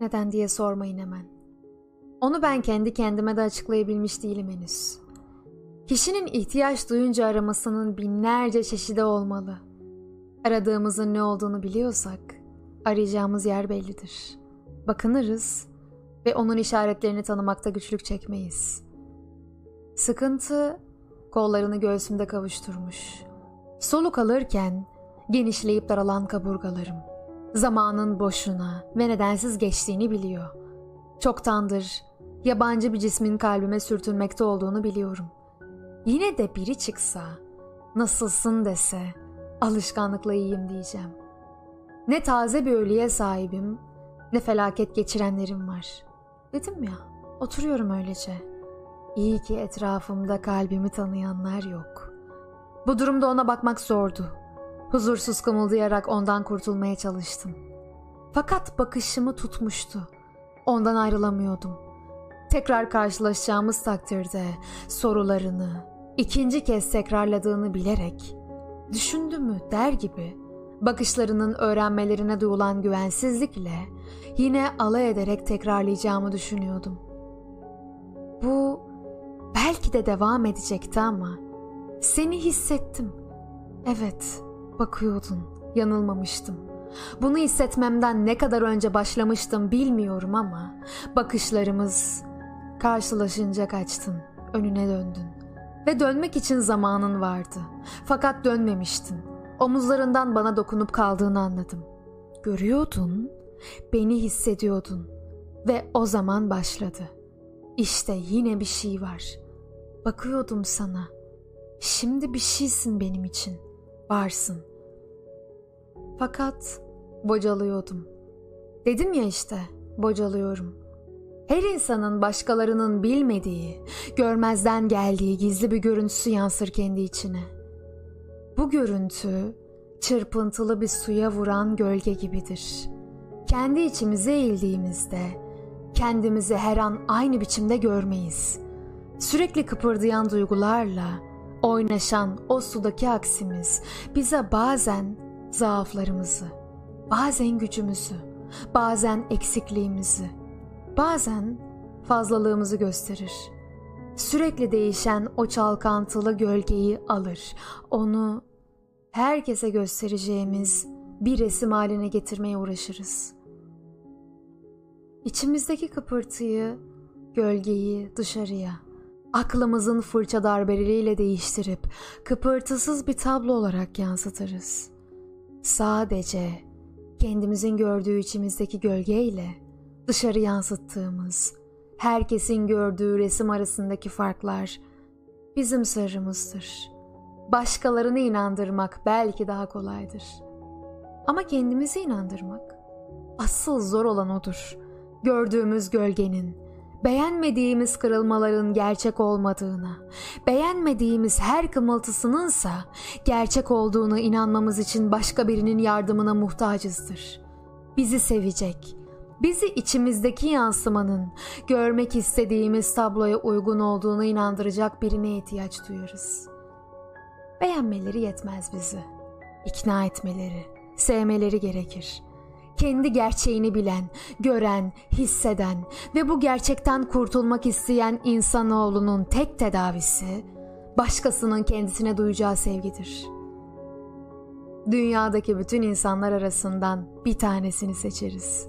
Neden diye sormayın hemen. Onu ben kendi kendime de açıklayabilmiş değilim henüz. Kişinin ihtiyaç duyunca aramasının binlerce çeşidi olmalı. Aradığımızın ne olduğunu biliyorsak arayacağımız yer bellidir. Bakınırız ve onun işaretlerini tanımakta güçlük çekmeyiz. Sıkıntı kollarını göğsümde kavuşturmuş. Soluk alırken genişleyip daralan kaburgalarım. Zamanın boşuna ve nedensiz geçtiğini biliyor. Çoktandır yabancı bir cismin kalbime sürtünmekte olduğunu biliyorum. Yine de biri çıksa, nasılsın dese, alışkanlıkla iyiyim diyeceğim. Ne taze bir ölüye sahibim, ne felaket geçirenlerim var. Dedim ya, oturuyorum öylece. İyi ki etrafımda kalbimi tanıyanlar yok. Bu durumda ona bakmak zordu. Huzursuz kımıldayarak ondan kurtulmaya çalıştım. Fakat bakışımı tutmuştu. Ondan ayrılamıyordum. Tekrar karşılaşacağımız takdirde sorularını ikinci kez tekrarladığını bilerek düşündü mü der gibi bakışlarının öğrenmelerine duyulan güvensizlikle yine alay ederek tekrarlayacağımı düşünüyordum. Bu belki de devam edecekti ama seni hissettim. Evet, bakıyordun, yanılmamıştım. Bunu hissetmemden ne kadar önce başlamıştım bilmiyorum ama bakışlarımız karşılaşınca kaçtın, önüne döndün. Ve dönmek için zamanın vardı. Fakat dönmemiştin. Omuzlarından bana dokunup kaldığını anladım. Görüyordun, beni hissediyordun ve o zaman başladı. İşte yine bir şey var. Bakıyordum sana. Şimdi bir şeysin benim için. Varsın. Fakat bocalıyordum. Dedim ya işte, bocalıyorum. Her insanın başkalarının bilmediği, görmezden geldiği gizli bir görüntüsü yansır kendi içine. Bu görüntü çırpıntılı bir suya vuran gölge gibidir. Kendi içimize eğildiğimizde kendimizi her an aynı biçimde görmeyiz. Sürekli kıpırdayan duygularla oynaşan o sudaki aksimiz bize bazen zaaflarımızı, bazen gücümüzü, bazen eksikliğimizi, bazen fazlalığımızı gösterir. Sürekli değişen o çalkantılı gölgeyi alır. Onu herkese göstereceğimiz bir resim haline getirmeye uğraşırız. İçimizdeki kıpırtıyı, gölgeyi dışarıya, aklımızın fırça darbeleriyle değiştirip kıpırtısız bir tablo olarak yansıtırız. Sadece kendimizin gördüğü içimizdeki gölgeyle dışarı yansıttığımız, herkesin gördüğü resim arasındaki farklar bizim sırrımızdır. Başkalarını inandırmak belki daha kolaydır. Ama kendimizi inandırmak asıl zor olan odur. Gördüğümüz gölgenin, beğenmediğimiz kırılmaların gerçek olmadığına, beğenmediğimiz her kımıltısınınsa gerçek olduğunu inanmamız için başka birinin yardımına muhtacızdır. Bizi sevecek, bizi içimizdeki yansımanın görmek istediğimiz tabloya uygun olduğunu inandıracak birine ihtiyaç duyarız. Beğenmeleri yetmez bizi. İkna etmeleri, sevmeleri gerekir. Kendi gerçeğini bilen, gören, hisseden ve bu gerçekten kurtulmak isteyen insanoğlunun tek tedavisi başkasının kendisine duyacağı sevgidir. Dünyadaki bütün insanlar arasından bir tanesini seçeriz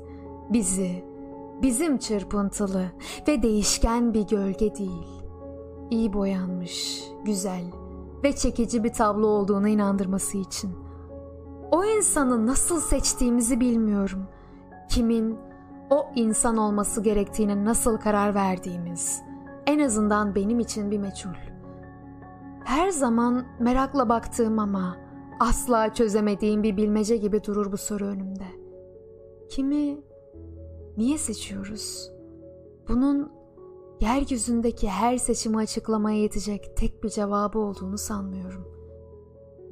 bizi, bizim çırpıntılı ve değişken bir gölge değil, iyi boyanmış, güzel ve çekici bir tablo olduğuna inandırması için. O insanı nasıl seçtiğimizi bilmiyorum. Kimin o insan olması gerektiğine nasıl karar verdiğimiz en azından benim için bir meçhul. Her zaman merakla baktığım ama asla çözemediğim bir bilmece gibi durur bu soru önümde. Kimi Niye seçiyoruz? Bunun yeryüzündeki her seçimi açıklamaya yetecek tek bir cevabı olduğunu sanmıyorum.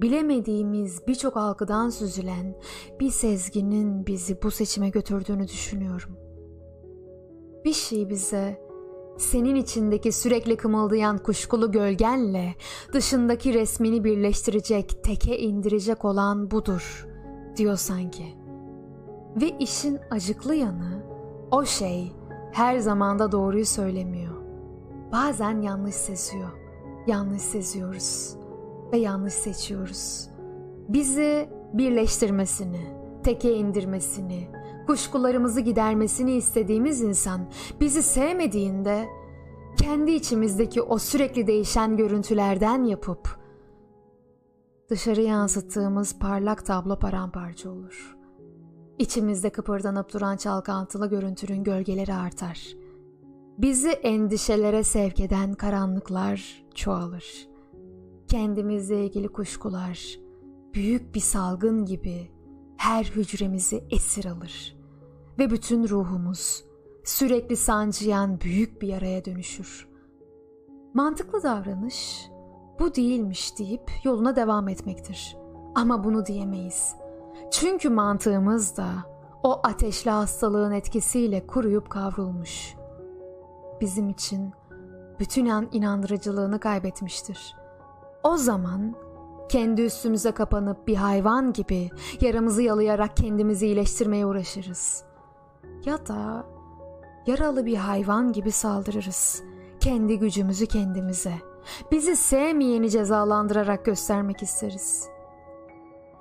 Bilemediğimiz birçok algıdan süzülen bir sezginin bizi bu seçime götürdüğünü düşünüyorum. Bir şey bize senin içindeki sürekli kımıldayan kuşkulu gölgenle dışındaki resmini birleştirecek, teke indirecek olan budur diyor sanki. Ve işin acıklı yanı O şey her zamanda doğruyu söylemiyor. Bazen yanlış seziyor. Yanlış seziyoruz ve yanlış seçiyoruz. Bizi birleştirmesini, teke indirmesini, kuşkularımızı gidermesini istediğimiz insan bizi sevmediğinde kendi içimizdeki o sürekli değişen görüntülerden yapıp dışarı yansıttığımız parlak tablo paramparça olur. İçimizde kıpırdanıp duran çalkantılı görüntünün gölgeleri artar. Bizi endişelere sevk eden karanlıklar çoğalır. Kendimizle ilgili kuşkular büyük bir salgın gibi her hücremizi esir alır ve bütün ruhumuz sürekli sancıyan büyük bir yaraya dönüşür. Mantıklı davranış bu değilmiş deyip yoluna devam etmektir. Ama bunu diyemeyiz. Çünkü mantığımız da o ateşli hastalığın etkisiyle kuruyup kavrulmuş. Bizim için bütün an inandırıcılığını kaybetmiştir. O zaman kendi üstümüze kapanıp bir hayvan gibi yaramızı yalayarak kendimizi iyileştirmeye uğraşırız. Ya da yaralı bir hayvan gibi saldırırız. Kendi gücümüzü kendimize, bizi sevmeyeni cezalandırarak göstermek isteriz.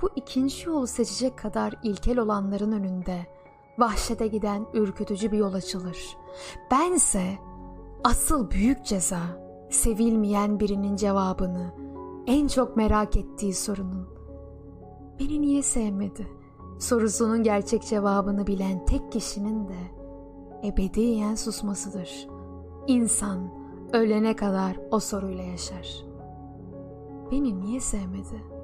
Bu ikinci yolu seçecek kadar ilkel olanların önünde vahşete giden ürkütücü bir yol açılır. Bense asıl büyük ceza sevilmeyen birinin cevabını, en çok merak ettiği sorunun beni niye sevmedi sorusunun gerçek cevabını bilen tek kişinin de ebediyen susmasıdır. İnsan ölene kadar o soruyla yaşar. Beni niye sevmedi?''